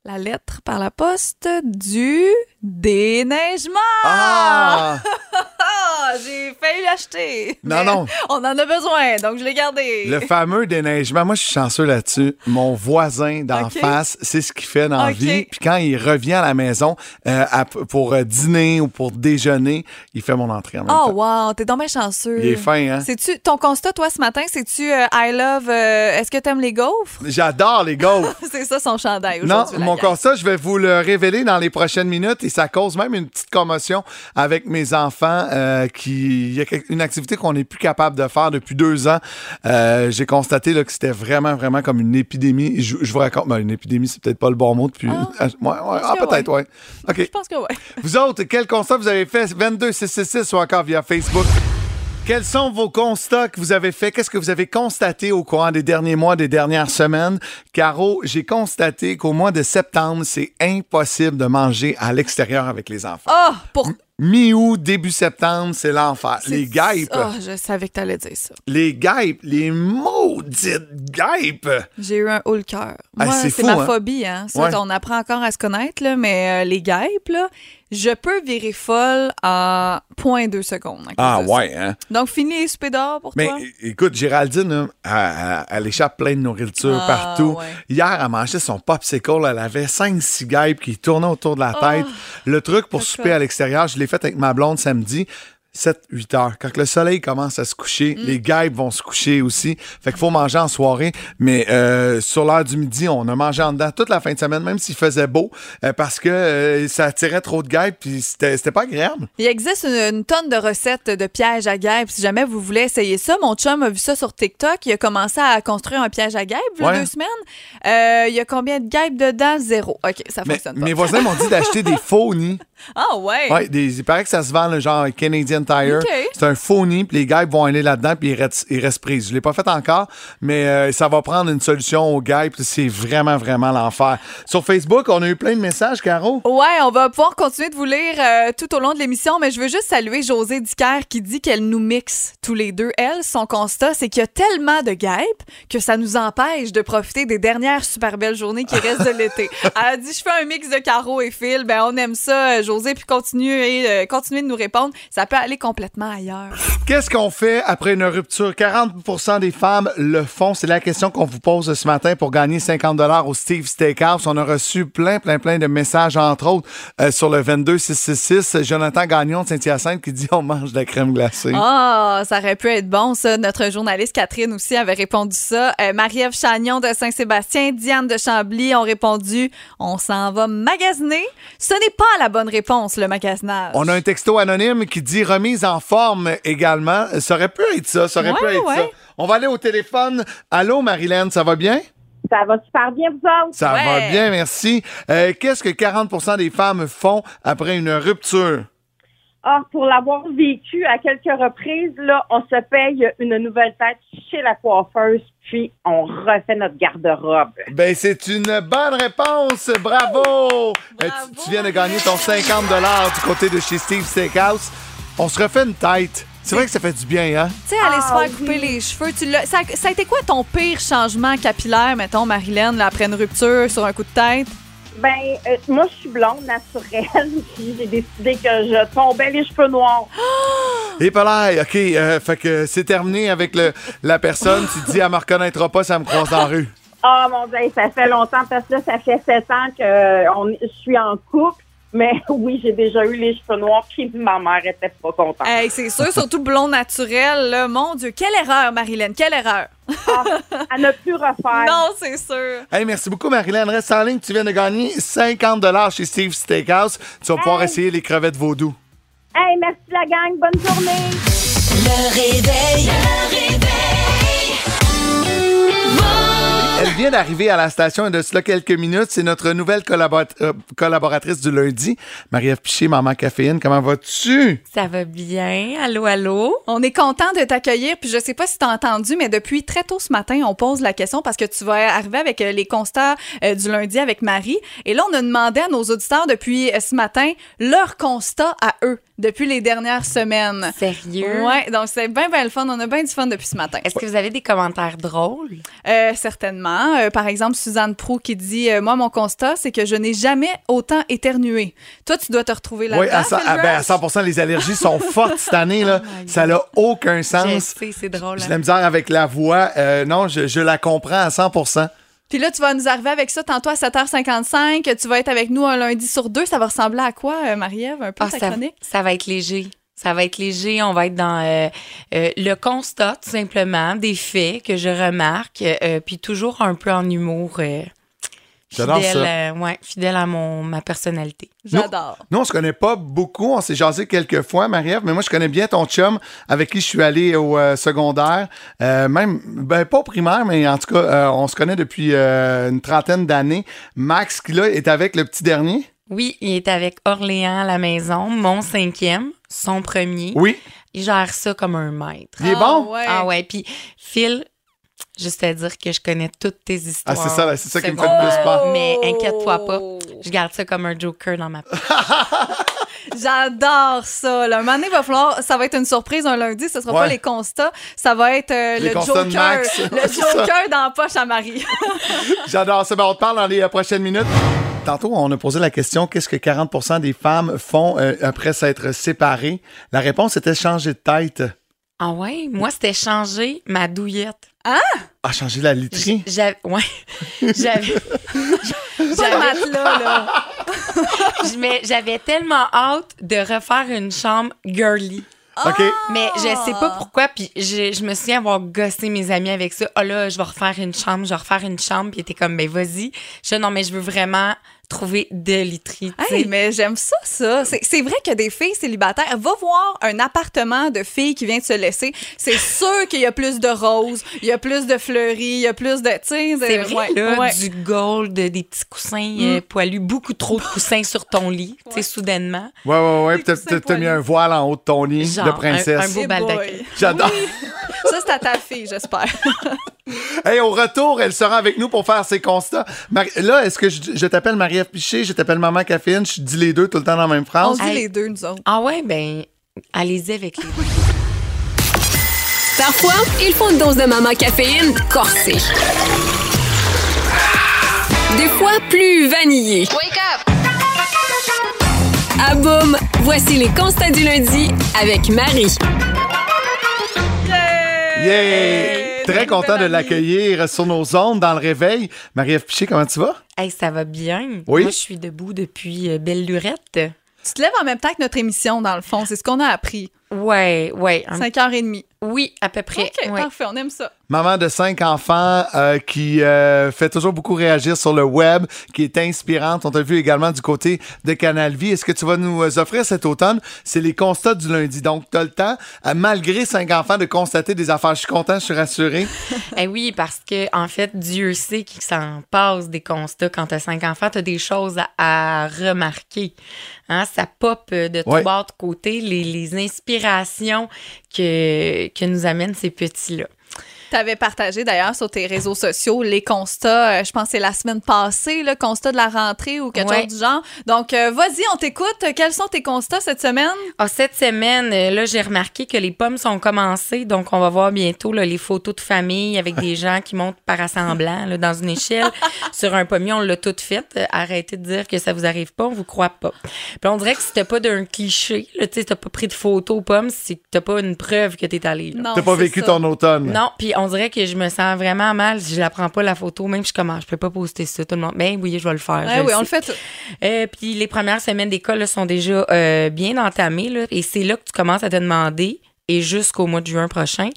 [SPEAKER 4] La lettre par la poste du déneigement!
[SPEAKER 3] Ah!
[SPEAKER 4] Ah, j'ai failli l'acheter!
[SPEAKER 3] Non, non.
[SPEAKER 4] On en a besoin, donc je l'ai gardé.
[SPEAKER 3] Le fameux déneigement, moi je suis chanceux là-dessus. Mon voisin d'en face, c'est ce qu'il fait dans la vie. Puis quand il revient à la maison euh, à- pour euh, dîner ou pour déjeuner, il fait mon entrée en même
[SPEAKER 4] Oh,
[SPEAKER 3] temps.
[SPEAKER 4] wow, t'es donc bien chanceux.
[SPEAKER 3] Il est fin, hein?
[SPEAKER 4] C'est-tu ton constat, toi, ce matin? C'est-tu euh, I love. Est-ce que t'aimes les gaufres?
[SPEAKER 3] J'adore les gaufres.
[SPEAKER 4] C'est ça son chandail
[SPEAKER 3] Non,
[SPEAKER 4] aujourd'hui. la
[SPEAKER 3] mon constat, je vais vous le révéler dans les prochaines minutes et ça cause même une petite commotion avec mes enfants euh, qui il y a une activité qu'on n'est plus capable de faire depuis deux ans. Euh, J'ai constaté là, que c'était vraiment vraiment comme une épidémie. Je, je vous raconte, ben, une épidémie c'est peut-être pas le bon mot depuis.
[SPEAKER 4] Ah.
[SPEAKER 3] Ouais, ouais, ah, peut-être ouais. Ok.
[SPEAKER 4] Je pense que oui.
[SPEAKER 3] Vous autres, quel constat vous avez fait? 22 666 ou encore via Facebook? Quels sont vos constats que vous avez faits? Qu'est-ce que vous avez constaté au courant des derniers mois, des dernières semaines? Caro, j'ai constaté qu'au mois de septembre, c'est impossible de manger à l'extérieur avec les enfants.
[SPEAKER 4] Ah, pour.
[SPEAKER 3] Mi-août, début septembre, c'est l'enfer. Les guêpes,
[SPEAKER 4] Ah, je savais que t'allais dire ça.
[SPEAKER 3] les guêpes, les maudites guêpes.
[SPEAKER 4] J'ai eu un haut le cœur.
[SPEAKER 3] Ah,
[SPEAKER 4] Moi,
[SPEAKER 3] c'est
[SPEAKER 4] ma
[SPEAKER 3] hein?
[SPEAKER 4] phobie. Hein? Ça,
[SPEAKER 3] Ouais.
[SPEAKER 4] on apprend encore à se connaître, là, mais euh, les guêpes, là, je peux virer folle en 0.2 secondes.
[SPEAKER 3] Ah
[SPEAKER 4] ça.
[SPEAKER 3] ouais, hein?
[SPEAKER 4] Donc, fini les soupers d'or pour
[SPEAKER 3] Mais
[SPEAKER 4] toi?
[SPEAKER 3] é- écoute, Géraldine, là, elle, échappe plein de nourriture
[SPEAKER 4] Ah,
[SPEAKER 3] partout.
[SPEAKER 4] ouais.
[SPEAKER 3] Hier, elle mangeait son popsicle. Elle avait 5-6 guêpes qui tournaient autour de la tête. Le truc pour
[SPEAKER 4] Oh,
[SPEAKER 3] souper à l'extérieur, je l'ai fait avec ma blonde samedi. 7-8 heures. Quand le soleil commence à se coucher,
[SPEAKER 4] Mm.
[SPEAKER 3] les guêpes vont se coucher aussi. Fait qu'il faut manger en soirée. Mais euh, sur l'heure du midi, on a mangé en dedans toute la fin de semaine, même s'il faisait beau, euh, parce que euh, ça attirait trop de guêpes, puis c'était pas agréable.
[SPEAKER 4] Il existe une, une tonne de recettes de pièges à guêpes. Si jamais vous voulez essayer ça, mon chum a vu ça sur TikTok. Il a commencé à construire un piège à guêpes il y a
[SPEAKER 3] Ouais.
[SPEAKER 4] deux semaines. Il y a combien de guêpes dedans? Zéro. OK, ça
[SPEAKER 3] Mais
[SPEAKER 4] fonctionne pas.
[SPEAKER 3] mes voisins m'ont dit d'acheter des faux nids.
[SPEAKER 4] Ah ouais?
[SPEAKER 3] Ouais, des, il paraît que ça se vend, le genre Canadian Tire. C'est un faux nid, puis les guêpes vont aller là-dedans, puis ils restent, ils restent prises. Je l'ai pas fait encore, mais euh, ça va prendre une solution aux guêpes. C'est vraiment, vraiment l'enfer. Sur Facebook, on a eu plein de messages, Caro.
[SPEAKER 4] Ouais, on va pouvoir continuer de vous lire euh, tout au long de l'émission, mais je veux juste saluer José Dicker qui dit qu'elle nous mixe tous les deux. Elle, son constat, c'est qu'il y a tellement de guêpes que ça nous empêche de profiter des dernières super belles journées qui restent de l'été. Elle a dit, je fais un mix de Caro et Phil. Ben, on aime ça, euh, José, puis continuez, euh, continuez de nous répondre. Ça peut aller complètement ailleurs.
[SPEAKER 3] Qu'est-ce qu'on fait après une rupture? 40% des femmes le font. C'est la question qu'on vous pose ce matin pour gagner 50 au Steve Steakhouse. On a reçu plein, plein, plein de messages, entre autres, euh, sur le 22666. Jonathan Gagnon de Saint-Hyacinthe qui dit on mange de la crème glacée.
[SPEAKER 4] Ah, ça aurait pu être bon, ça. Notre journaliste Catherine aussi avait répondu ça. Euh, Marie-Ève Chagnon de Saint-Sébastien, Diane de Chambly ont répondu on s'en va magasiner. Ce n'est pas la bonne réponse, le magasinage.
[SPEAKER 3] On a un texto anonyme qui dit remise en forme également. Ça aurait pu être ça, ça aurait pu
[SPEAKER 4] Ouais,
[SPEAKER 3] être ça. On va aller au téléphone. Allô, Marilyn, ça va bien?
[SPEAKER 6] Ça va super bien, vous autres?
[SPEAKER 3] Ça
[SPEAKER 4] Ouais.
[SPEAKER 3] va bien, merci. Euh, Qu'est-ce que 40% des femmes font après une rupture?
[SPEAKER 6] Ah, pour l'avoir vécu à quelques reprises, là, on se paye une nouvelle tête chez la coiffeuse, puis on refait notre garde-robe.
[SPEAKER 3] Ben, c'est une bonne réponse. Bravo! Euh, tu, tu viens de gagner ton 50 du côté de chez Steve Steakhouse. On se refait une tête. C'est vrai que ça fait du bien, hein?
[SPEAKER 4] Tu sais, aller se
[SPEAKER 6] Ah,
[SPEAKER 4] faire couper les cheveux. Tu l'as- ça, ça a été quoi ton pire changement capillaire, mettons, Marilyn, là, après une rupture sur un coup de tête?
[SPEAKER 6] Ben, euh, moi, je suis blonde naturelle, puis j'ai décidé que je tombais les cheveux noirs.
[SPEAKER 3] Et pas là, OK. euh, fait que c'est terminé avec le, la personne. Tu te dis, elle me reconnaîtra pas, ça me croise dans la rue.
[SPEAKER 6] Ah, mon Dieu, ça fait longtemps, parce que là, ça fait sept ans que euh, on- je suis en couple. Mais oui, j'ai déjà eu les cheveux noirs, puis ma mère était pas contente.
[SPEAKER 4] Hey, c'est sûr, surtout blond naturel, là. Mon Dieu, quelle erreur, Marilyn, quelle erreur.
[SPEAKER 6] À ne plus refaire.
[SPEAKER 4] Non, c'est sûr.
[SPEAKER 3] Hey, merci beaucoup, Marilyn. Reste en ligne. Tu viens de gagner 50 chez Steve Steakhouse. Tu vas pouvoir essayer les crevettes vaudou.
[SPEAKER 6] Hey, merci la gang, bonne journée.
[SPEAKER 1] Le réveil. Le réveil.
[SPEAKER 3] Elle vient d'arriver à la station de cela quelques minutes. C'est notre nouvelle collabora- euh, collaboratrice du lundi, Marie-Ève Piché, Maman Caféine. Comment vas-tu?
[SPEAKER 5] Ça va bien? Allô, allô?
[SPEAKER 4] On est content de t'accueillir. Puis je sais pas si t'as entendu, mais depuis très tôt ce matin, on pose la question parce que tu vas arriver avec euh, les constats euh, du lundi avec Marie. Et là, on a demandé à nos auditeurs depuis euh, ce matin leur constat à eux depuis les dernières semaines.
[SPEAKER 5] Sérieux?
[SPEAKER 4] Ouais, donc c'est bien, bien le fun. On a bien du fun depuis ce matin.
[SPEAKER 5] Est-ce que vous avez des commentaires drôles?
[SPEAKER 4] Euh, certainement. Euh, par exemple, Suzanne Prou qui dit euh, Moi, mon constat, c'est que je n'ai jamais autant éternué. Toi, tu dois te retrouver là-dedans.
[SPEAKER 3] Oui, à, cent-
[SPEAKER 4] Phil
[SPEAKER 3] ah, ben, à
[SPEAKER 4] Rush?
[SPEAKER 3] 100 les allergies sont fortes cette année. Là. ça n'a aucun
[SPEAKER 5] Je
[SPEAKER 3] sens.
[SPEAKER 5] sais, c'est drôle.
[SPEAKER 3] J'ai
[SPEAKER 5] hein?
[SPEAKER 3] la misère avec la voix. Euh, non, je, je la comprends à 100%
[SPEAKER 4] Puis là, tu vas nous arriver avec ça tantôt à 7h55. Tu vas être avec nous un lundi sur deux. Ça va ressembler à quoi, Marie-Ève, un peu
[SPEAKER 5] Ah,
[SPEAKER 4] ta
[SPEAKER 5] ça,
[SPEAKER 4] chronique?
[SPEAKER 5] ça va être léger. Ça va être léger. On va être dans euh, euh, le constat, tout simplement, des faits que je remarque, euh, puis toujours un peu en humour. euh,
[SPEAKER 3] J'adore
[SPEAKER 5] fidèle,
[SPEAKER 3] ça.
[SPEAKER 5] euh, ouais, fidèle à mon, ma personnalité.
[SPEAKER 4] J'adore.
[SPEAKER 3] Nous, on se connaît pas beaucoup. On s'est jasé quelques fois, Marie-Ève, mais moi, je connais bien ton chum avec qui je suis allé au euh, secondaire. Euh, même, ben, pas au primaire, mais en tout cas, euh, on se connaît depuis euh, une trentaine d'années. Max, qui là, est avec le petit dernier.
[SPEAKER 5] Oui, il est avec Orléans à la maison, mon cinquième, son premier.
[SPEAKER 3] Oui.
[SPEAKER 5] il gère ça comme un maître.
[SPEAKER 3] Il est bon?
[SPEAKER 4] ouais.
[SPEAKER 5] Ah ouais, puis Phil, juste à dire que je connais toutes tes
[SPEAKER 3] Ah,
[SPEAKER 5] histoires.
[SPEAKER 3] c'est ça, c'est ça qui me fait le plus peur.
[SPEAKER 5] Mais inquiète-toi pas, je garde ça comme un joker dans ma poche.
[SPEAKER 4] J'adore ça. Là. Un moment donné, il va falloir, ça va être une surprise un lundi. Ce sera
[SPEAKER 3] Ouais.
[SPEAKER 4] pas les constats. Ça va être euh,
[SPEAKER 3] Les
[SPEAKER 4] le Joker.
[SPEAKER 3] Max.
[SPEAKER 4] Le. Joker dans la poche à Marie.
[SPEAKER 3] J'adore ça. Ben, on te parle dans les euh, prochaines minutes. Tantôt, on a posé la question qu'est-ce que 40% des femmes font euh, après s'être séparées? La réponse était changer de tête.
[SPEAKER 5] Ah ouais, moi, c'était changer ma douillette.
[SPEAKER 3] Ah, changer la literie?
[SPEAKER 5] J'avais, ouais, j'avais, j'avais,
[SPEAKER 4] matelas, là.
[SPEAKER 5] mais j'avais tellement hâte de refaire une chambre girly.
[SPEAKER 3] OK.
[SPEAKER 5] Mais je sais pas pourquoi, puis je, je me souviens avoir gossé mes amis avec ça. Oh là, je vais refaire une chambre, je vais refaire une chambre, puis ils étaient comme, ben vas-y. Je dis, non, mais je veux vraiment trouver de literie, tu sais.
[SPEAKER 4] Hey, mais j'aime ça, ça. C'est vrai que des filles célibataires, va voir un appartement de filles qui vient de se laisser. C'est sûr qu'il y a plus de roses, il y a plus de fleuris, il y a plus de. tu sais, de-
[SPEAKER 5] C'est vrai,
[SPEAKER 4] ouais,
[SPEAKER 5] là,
[SPEAKER 4] ouais.
[SPEAKER 5] du gold, des petits coussins euh, poilus, beaucoup trop de coussins sur ton lit, tu sais, soudainement.
[SPEAKER 3] Ouais, ouais, ouais.
[SPEAKER 4] Des
[SPEAKER 3] Puis t'as- mis un voile en haut de ton lit
[SPEAKER 5] Genre,
[SPEAKER 3] de princesse.
[SPEAKER 5] un beau baldaquin.
[SPEAKER 3] J'adore.
[SPEAKER 4] Ça, c'est à ta fille, j'espère.
[SPEAKER 3] Hey, au retour, elle sera avec nous pour faire ses constats. Marie- Là, est-ce que je, je t'appelle Marie-Ève Piché, je t'appelle Maman Caféine, je dis les deux tout le temps dans la même
[SPEAKER 4] On
[SPEAKER 3] phrase?
[SPEAKER 4] se dit les deux, nous autres.
[SPEAKER 5] Ah ouais, ben, allez-y avec les
[SPEAKER 7] Parfois, il faut une dose de maman caféine corsée. Des fois, plus vanillée.
[SPEAKER 1] Wake up!
[SPEAKER 7] À boum, voici les constats du lundi avec Marie.
[SPEAKER 3] Yeah! Très content de l'accueillir sur nos ondes dans le réveil. Marie-Ève Piché, comment tu vas?
[SPEAKER 5] Hey, ça va bien.
[SPEAKER 3] Oui.
[SPEAKER 5] Moi, je suis debout depuis euh, Belle Lurette.
[SPEAKER 4] Tu te lèves en même temps que notre émission, dans le fond. C'est ce qu'on a appris.
[SPEAKER 5] Ouais, ouais. un-
[SPEAKER 4] 5h30.
[SPEAKER 5] Oui, à peu près.
[SPEAKER 4] OK,
[SPEAKER 5] ouais.
[SPEAKER 4] parfait, on aime ça.
[SPEAKER 3] Maman de cinq enfants euh, qui euh, fait toujours beaucoup réagir sur le web, qui est inspirante. On t'a vu également du côté de Canal Vie. Est-ce que tu vas nous euh, offrir cet automne? C'est les constats du lundi. Donc, tu as le temps, euh, malgré cinq enfants, de constater des affaires. Je suis content, je suis rassuré.
[SPEAKER 5] Eh oui, parce que en fait, Dieu sait qu'il s'en passe des constats. Quand t'as cinq enfants, t'as des choses à, à remarquer. Hein, ça pop de tous
[SPEAKER 3] Ouais.
[SPEAKER 5] bords de côté, les, les inspirations que, que nous amènent ces petits-là.
[SPEAKER 4] Tu avais partagé d'ailleurs sur tes réseaux sociaux les constats, euh, je pense que c'est la semaine passée, le constat de la rentrée ou quelque
[SPEAKER 5] Ouais.
[SPEAKER 4] chose du genre. Donc, euh, vas-y, on t'écoute. Quels sont tes constats cette semaine?
[SPEAKER 5] Ah, cette semaine, euh, là, j'ai remarqué que les pommes sont commencées, donc on va voir bientôt là, les photos de famille avec des gens qui montent par assemblant là, dans une échelle sur un pommier. On l'a tout fait. Euh, Arrêtez de dire que ça vous arrive pas, on vous croit pas. Puis on dirait que si t'as pas d'un cliché, tu sais, t'as pas pris de photos aux pommes, c'est que t'as pas une preuve que t'es allé. là.
[SPEAKER 4] Non,
[SPEAKER 3] T'as pas vécu
[SPEAKER 4] ça.
[SPEAKER 3] ton automne.
[SPEAKER 5] Non, puis on dirait que je me sens vraiment mal si je la prends pas la photo, même je suis comme Ah, je peux pas poster ça tout le monde. Ben oui, je vais le faire.
[SPEAKER 4] Ouais,
[SPEAKER 5] je
[SPEAKER 4] oui, on le fait tout.
[SPEAKER 5] Euh, puis les premières semaines d'école là, sont déjà euh, bien entamées. Là, et c'est là que tu commences à te demander, et jusqu'au mois de juin prochain,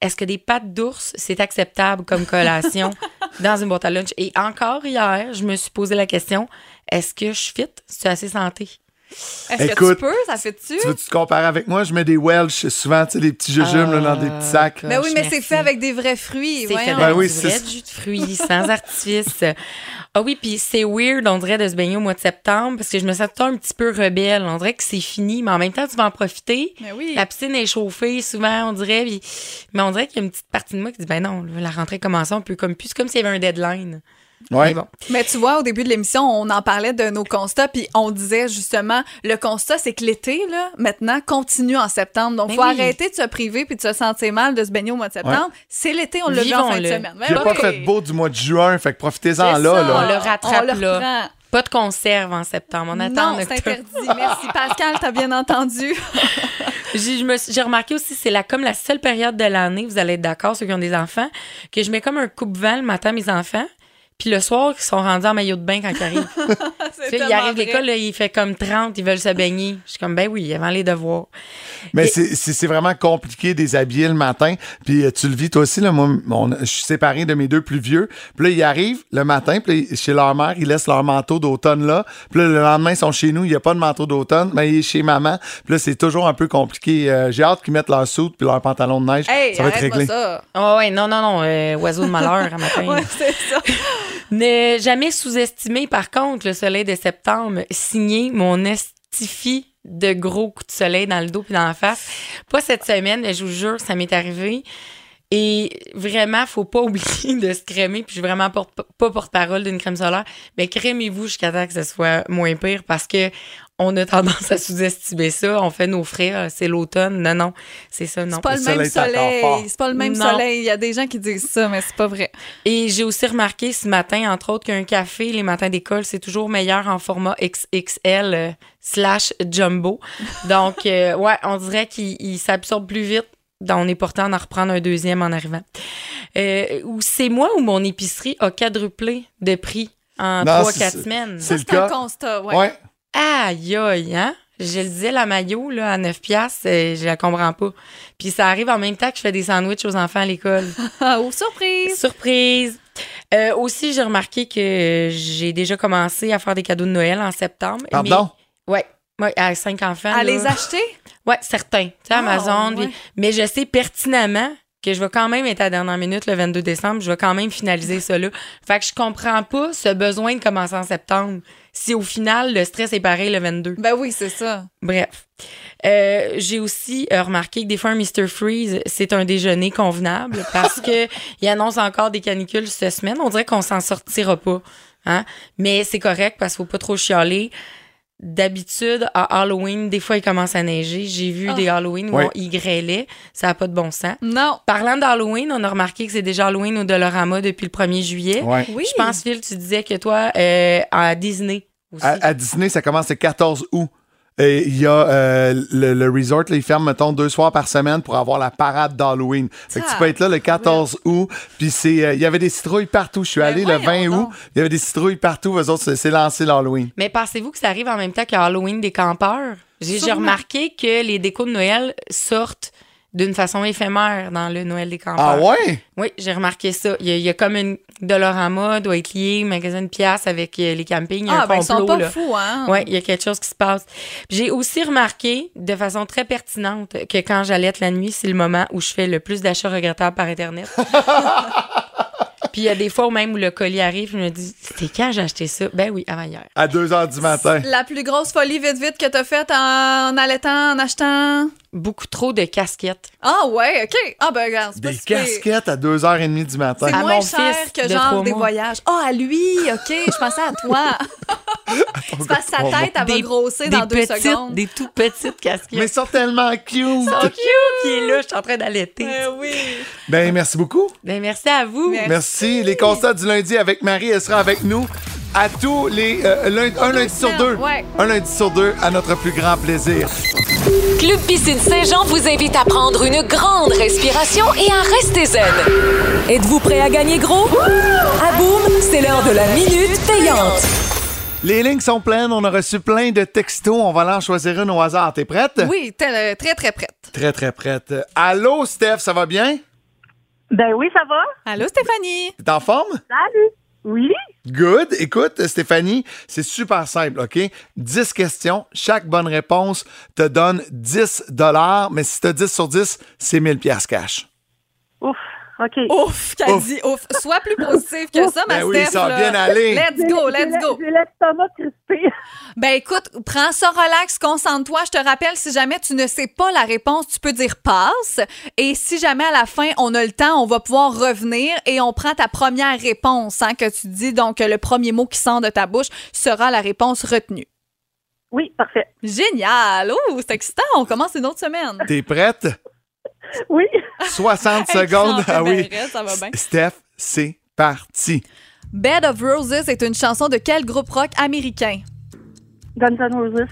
[SPEAKER 5] est-ce que des pâtes d'ours, c'est acceptable comme collation dans une boîte à lunch? Et encore hier, je me suis posé la question, est-ce que je fit? C'est assez santé?
[SPEAKER 4] Est-ce que
[SPEAKER 3] Écoute,
[SPEAKER 4] tu peux? Ça fait-tu?
[SPEAKER 3] Tu veux-tu te comparer avec moi? Je mets des Welsh souvent, tu sais, des petits jujubes là, dans des petits sacs.
[SPEAKER 5] Ah,
[SPEAKER 4] Mais oui, mais c'est fait avec des vrais fruits.
[SPEAKER 5] C'est fait
[SPEAKER 4] voyons.
[SPEAKER 3] Ben
[SPEAKER 5] avec
[SPEAKER 3] oui,
[SPEAKER 5] du
[SPEAKER 3] c'est
[SPEAKER 5] vrai
[SPEAKER 3] ça.
[SPEAKER 5] jus de fruits, sans artifice. Ah oui, puis c'est weird, on dirait, de se baigner au mois de septembre parce que je me sens tout le temps un petit peu rebelle. On dirait que c'est fini, mais en même temps, tu vas en profiter.
[SPEAKER 4] Mais oui.
[SPEAKER 5] La piscine est chauffée souvent, on dirait. mais on dirait qu'il y a une petite partie de moi qui dit ben non, la rentrée commence, on peut comme plus. C'est comme s'il y avait un deadline.
[SPEAKER 3] Ouais.
[SPEAKER 5] Mais bon.
[SPEAKER 4] Mais tu vois, au début de l'émission, on en parlait de nos constats, puis on disait justement, le constat, c'est que l'été, là, maintenant, continue en septembre. Donc,
[SPEAKER 5] Ben
[SPEAKER 4] faut
[SPEAKER 5] oui.
[SPEAKER 4] arrêter de se priver puis de se sentir mal de se baigner au mois de septembre. C'est l'été, on l'a vu en fin de semaine.
[SPEAKER 3] Il a pas fait beau du mois de juin, fait que profitez-en là.
[SPEAKER 4] ça,
[SPEAKER 3] là.
[SPEAKER 5] On le rattrape
[SPEAKER 4] on le
[SPEAKER 5] là. Pas de conserve en septembre. On attend
[SPEAKER 4] Non, c'est interdit. Merci, Pascal, t'as bien entendu.
[SPEAKER 5] J'ai remarqué aussi, c'est la, comme la seule période de l'année, vous allez être d'accord, ceux qui ont des enfants, que je mets comme un coupe-vent le matin à mes enfants. Puis le soir, ils sont rendus en maillot de bain quand ils arrivent.
[SPEAKER 4] C'est
[SPEAKER 5] Tu sais, ils arrivent
[SPEAKER 4] vrai.
[SPEAKER 5] l'école, là, il fait comme 30, ils veulent se baigner. Je suis comme, ben oui, avant les devoirs.
[SPEAKER 3] Mais
[SPEAKER 5] Et-
[SPEAKER 3] c'est- vraiment compliqué de déshabiller le matin. Puis euh, tu le vis toi aussi. Là, moi, je suis séparé de mes deux plus vieux. Puis là, ils arrivent le matin. Puis là, chez leur mère, ils laissent leur manteau d'automne là. Puis là, le lendemain, ils sont chez nous. Il n'y a pas de manteau d'automne. Mais il est chez maman. Puis là, c'est toujours un peu compliqué. Euh, J'ai hâte qu'ils mettent leur soude puis leur pantalon de neige.
[SPEAKER 4] Hey,
[SPEAKER 3] ça va être réglé.
[SPEAKER 4] ça.
[SPEAKER 5] Oh ouais, non, non, non, euh, oiseau de malheur à matin.
[SPEAKER 4] Ouais, c'est ça.
[SPEAKER 5] Ne jamais sous-estimer, par contre, le soleil de septembre. Signé mon estifi de gros coups de soleil dans le dos puis dans la face. Pas cette semaine, mais je vous jure, ça m'est arrivé. Et vraiment, faut pas oublier de se crémer. Puis je suis vraiment pas porte-parole d'une crème solaire. Mais crémez-vous jusqu'à temps que ce soit moins pire parce que on a tendance à sous-estimer ça. On fait nos frais, ah, c'est l'automne. Non, non, c'est ça, non.
[SPEAKER 4] C'est pas le,
[SPEAKER 3] Le
[SPEAKER 4] même
[SPEAKER 3] soleil.
[SPEAKER 4] C'est pas le même
[SPEAKER 5] Non.
[SPEAKER 4] soleil. Il y a des gens qui disent ça, mais c'est pas vrai.
[SPEAKER 5] Et j'ai aussi remarqué ce matin, entre autres, qu'un café, les matins d'école, c'est toujours meilleur en format XXL euh, slash jumbo. Donc, euh, ouais, on dirait qu'il il s'absorbe plus vite. Donc, on est portant d'en reprendre un deuxième en arrivant. Euh, ou c'est moi ou mon épicerie a quadruplé de prix en
[SPEAKER 3] Non,
[SPEAKER 5] 3-4
[SPEAKER 3] c'est-
[SPEAKER 5] semaines.
[SPEAKER 3] c'est
[SPEAKER 4] un constat, ouais.
[SPEAKER 3] Ouais.
[SPEAKER 5] Aïe, aïe, hein? Je le disais, la maillot, là, à 9 piastres, je la comprends pas. Puis ça arrive en même temps que je fais des sandwichs aux enfants à l'école.
[SPEAKER 4] Ah, oh, surprise!
[SPEAKER 5] Surprise! Euh, aussi, j'ai remarqué que j'ai déjà commencé à faire des cadeaux de Noël en septembre.
[SPEAKER 3] Pardon?
[SPEAKER 5] Mais- ouais. Ouais, à cinq enfants.
[SPEAKER 4] À
[SPEAKER 5] là.
[SPEAKER 4] les acheter?
[SPEAKER 5] Ouais, certains. Tu sais,
[SPEAKER 4] Ah,
[SPEAKER 5] Amazon.
[SPEAKER 4] ouais.
[SPEAKER 5] puis- Mais je sais pertinemment que je vais quand même être à la dernière minute le 22 décembre. Je vais quand même finaliser ça là. Fait que je comprends pas ce besoin de commencer en septembre. Si au final, le stress est pareil le 22.
[SPEAKER 4] Ben oui, c'est ça.
[SPEAKER 5] Bref. Euh, j'ai aussi euh, remarqué que des fois, un Mr. Freeze, c'est un déjeuner convenable parce que il annonce encore des canicules cette semaine. On dirait qu'on s'en sortira pas. Hein? Mais c'est correct parce qu'il faut pas trop chialer. D'habitude, à Halloween, des fois, il commence à neiger. J'ai vu
[SPEAKER 4] Ah.
[SPEAKER 5] des Halloween où
[SPEAKER 3] Oui.
[SPEAKER 5] on- grêlait. Ça n'a pas de bon sens.
[SPEAKER 4] Non.
[SPEAKER 5] Parlant d'Halloween, on a remarqué que c'est déjà Halloween au Dolorama depuis le 1er juillet.
[SPEAKER 3] Ouais.
[SPEAKER 4] Oui.
[SPEAKER 5] Je pense, Phil, tu disais que toi, euh, à Disney aussi.
[SPEAKER 3] À, à Disney, ça commence le 14 août. Et il y a euh, le, le resort, là, il ferme, mettons, deux soirs par semaine pour avoir la parade d'Halloween. Fait que tu
[SPEAKER 4] Ah,
[SPEAKER 3] peux être là le 14 août. Puis c'est, euh, il y avait des citrouilles partout. Je suis
[SPEAKER 4] Ben
[SPEAKER 3] allé le 20
[SPEAKER 4] voyons
[SPEAKER 3] août. Il y avait des citrouilles partout. Eux autres, c'est- lancé l'Halloween.
[SPEAKER 5] Mais pensez-vous que ça arrive en même temps que Halloween des campeurs? J'ai remarqué que les décos de Noël sortent d'une façon éphémère dans le Noël des campeurs.
[SPEAKER 3] Ah ouais?
[SPEAKER 5] Oui, j'ai remarqué ça. Il y, a, il y a comme une Dolorama, doit être lié, magasin de pièces avec euh, les campings. Il y a
[SPEAKER 4] Ah,
[SPEAKER 5] un
[SPEAKER 4] ben ils sont
[SPEAKER 5] complot,
[SPEAKER 4] pas
[SPEAKER 5] là.
[SPEAKER 4] fous, hein?
[SPEAKER 5] Oui, il y a quelque chose qui se passe. J'ai aussi remarqué de façon très pertinente que quand j'allaite la nuit, c'est le moment où je fais le plus d'achats regrettables par Internet. Puis il y a des fois où même où le colis arrive, je me dis, c'était quand j'ai acheté ça? Ben oui, avant hier.
[SPEAKER 3] À 2 h du matin.
[SPEAKER 4] La plus grosse folie vite vite que t'as faite en allaitant, en achetant?
[SPEAKER 5] Beaucoup trop de casquettes.
[SPEAKER 4] Ah ouais, ok. Ah ben regarde, c'est pas
[SPEAKER 3] Des
[SPEAKER 4] si pire.
[SPEAKER 3] casquettes à 2h30 du matin.
[SPEAKER 4] C'est
[SPEAKER 5] À
[SPEAKER 4] moins
[SPEAKER 5] mon
[SPEAKER 4] cher
[SPEAKER 5] fils
[SPEAKER 4] que
[SPEAKER 5] de
[SPEAKER 4] genre
[SPEAKER 5] trois
[SPEAKER 4] des
[SPEAKER 5] mois.
[SPEAKER 4] voyages. Ah, à lui, ok, je pensais à toi. c'est parce que sa tête, elle va
[SPEAKER 5] Des-
[SPEAKER 4] grossir dans deux
[SPEAKER 5] petites,
[SPEAKER 4] secondes.
[SPEAKER 5] Des tout petites casquettes.
[SPEAKER 3] Mais ils sont tellement cute.
[SPEAKER 5] So cute! Qui est là, je suis en train d'allaiter.
[SPEAKER 4] Ben oui.
[SPEAKER 3] Ben, merci beaucoup.
[SPEAKER 5] Ben, merci à vous.
[SPEAKER 4] Merci.
[SPEAKER 3] Merci. Les constats du lundi avec Marie, elle sera avec nous à tous les euh, lund- un lundi sur deux.
[SPEAKER 4] Ouais.
[SPEAKER 3] Un lundi sur deux à notre plus grand plaisir.
[SPEAKER 7] Club Piscine Saint-Jean vous invite à prendre une grande respiration et à rester zen. Êtes-vous prêt à gagner gros? À boum, c'est l'heure de la minute payante.
[SPEAKER 3] Les lignes sont pleines. On a reçu plein de textos. On va aller en choisir une au hasard. T'es prête?
[SPEAKER 4] Oui, euh, très très prête.
[SPEAKER 3] Très, très prête. Allô, Steph, ça va bien?
[SPEAKER 6] Ben oui, ça va.
[SPEAKER 4] Allô, Stéphanie?
[SPEAKER 3] T'es en forme?
[SPEAKER 6] Salut. Oui.
[SPEAKER 3] Good. Écoute, Stéphanie, c'est super simple, OK? 10 questions. Chaque bonne réponse te donne 10 mais si t'as 10 sur 10, c'est 1000 pièces cash.
[SPEAKER 6] Ouf. OK.
[SPEAKER 4] Ouf, qu'elle
[SPEAKER 3] Ouf.
[SPEAKER 4] dit ouf. Sois plus positif que ça, ma
[SPEAKER 3] Ben oui,
[SPEAKER 4] Steph.
[SPEAKER 3] ça va bien aller.
[SPEAKER 4] Let's go, let's go.
[SPEAKER 6] J'ai l'estomac crispé.
[SPEAKER 4] Ben écoute, prends ça relax, concentre-toi. Je te rappelle, si jamais tu ne sais pas la réponse, tu peux dire passe. Et si jamais à la fin, on a le temps, on va pouvoir revenir et on prend ta première réponse hein, que tu dis. Donc, le premier mot qui sort de ta bouche sera la réponse retenue.
[SPEAKER 6] Oui, parfait.
[SPEAKER 4] Génial! Oh, c'est excitant. On commence une autre semaine.
[SPEAKER 3] T'es prête?
[SPEAKER 6] Oui.
[SPEAKER 3] 60
[SPEAKER 4] Elle
[SPEAKER 3] secondes. Ah oui.
[SPEAKER 4] bien raide, ça va bien.
[SPEAKER 3] Steph, c'est parti.
[SPEAKER 4] Bed of Roses est une chanson de quel groupe rock américain?
[SPEAKER 6] Guns N' Roses.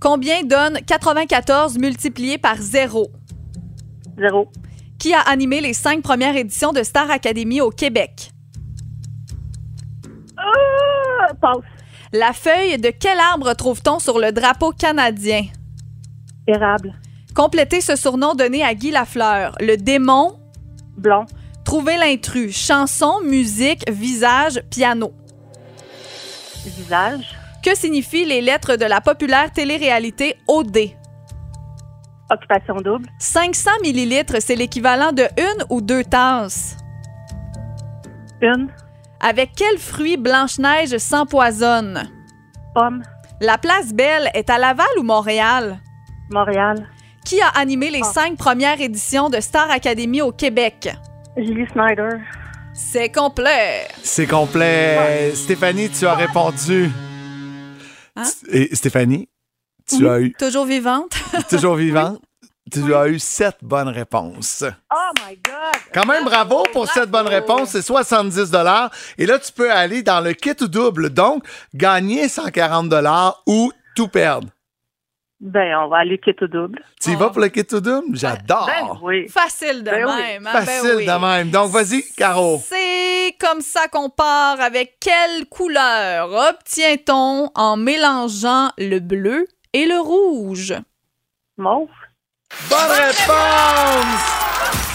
[SPEAKER 4] Combien donne 94 multiplié par 0?
[SPEAKER 6] Zéro.
[SPEAKER 4] Qui a animé les cinq premières éditions de Star Academy au Québec?
[SPEAKER 6] Ah, passe.
[SPEAKER 4] La feuille de quel arbre trouve-t-on sur le drapeau canadien?
[SPEAKER 6] Érable.
[SPEAKER 4] Complétez ce surnom donné à Guy Lafleur. Le démon,
[SPEAKER 6] Blond.
[SPEAKER 4] Trouver l'intrus. Chanson, musique, visage, piano.
[SPEAKER 6] Visage.
[SPEAKER 4] Que signifient les lettres de la populaire télé-réalité OD?
[SPEAKER 6] Occupation double.
[SPEAKER 4] 500 millilitres, c'est l'équivalent de une ou deux tasses.
[SPEAKER 6] Une.
[SPEAKER 4] Avec quel fruit Blanche-Neige s'empoisonne?
[SPEAKER 6] Pomme.
[SPEAKER 4] La place Belle est à Laval ou Montréal?
[SPEAKER 6] Montréal.
[SPEAKER 4] Qui a animé les cinq premières éditions de Star Academy au Québec?
[SPEAKER 6] Julie Snyder.
[SPEAKER 4] C'est complet.
[SPEAKER 3] C'est complet. Stéphanie, tu as répondu.
[SPEAKER 4] Hein?
[SPEAKER 3] Et Stéphanie, tu as eu
[SPEAKER 4] Toujours vivante?
[SPEAKER 3] toujours vivante. Tu as eu sept bonnes réponses.
[SPEAKER 6] Oh my God!
[SPEAKER 3] Quand même, bravo pour cette bonne réponse. C'est 70 Et là, tu peux aller dans le kit ou double. Donc, gagner 140 ou tout perdre.
[SPEAKER 6] Ben, on va aller quitte au double.
[SPEAKER 3] Tu y vas pour le kit ou double? J'adore.
[SPEAKER 6] Ben oui.
[SPEAKER 4] Facile de
[SPEAKER 6] Ben oui.
[SPEAKER 4] même. hein? Ben
[SPEAKER 3] Facile
[SPEAKER 4] oui.
[SPEAKER 3] de même. Donc, vas-y, Caro.
[SPEAKER 4] C'est comme ça qu'on part avec quelle couleur obtient-on en mélangeant le bleu et le rouge?
[SPEAKER 6] Mauve.
[SPEAKER 3] Bonne réponse!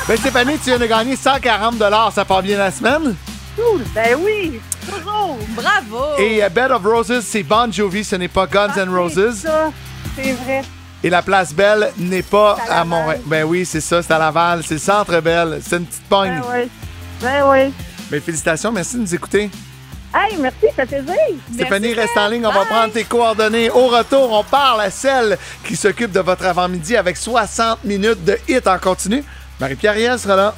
[SPEAKER 3] Ben, Stéphanie, tu viens de gagner 140 Ça part bien la semaine?
[SPEAKER 6] Cool. Ben oui. Toujours.
[SPEAKER 4] Bravo!
[SPEAKER 3] Et euh, Bed of Roses, c'est Bon Jovi, ce n'est pas Guns N'
[SPEAKER 6] Ah,
[SPEAKER 3] Roses.
[SPEAKER 6] ça. C'est vrai.
[SPEAKER 3] Et la place Belle n'est pas
[SPEAKER 6] à
[SPEAKER 3] à Montréal. Ben oui, c'est ça, c'est à Laval. C'est le centre Belle. C'est une petite pogne.
[SPEAKER 6] Ben oui. Ben oui.
[SPEAKER 3] Mais félicitations, merci de nous écouter.
[SPEAKER 6] Hey, merci, ça fait plaisir.
[SPEAKER 3] Stéphanie,
[SPEAKER 4] Merci,
[SPEAKER 3] reste en ligne. On va prendre tes coordonnées. Au retour, on parle à celle qui s'occupe de votre avant-midi avec 60 minutes de hit en continu. Marie-Pierre Riel sera là.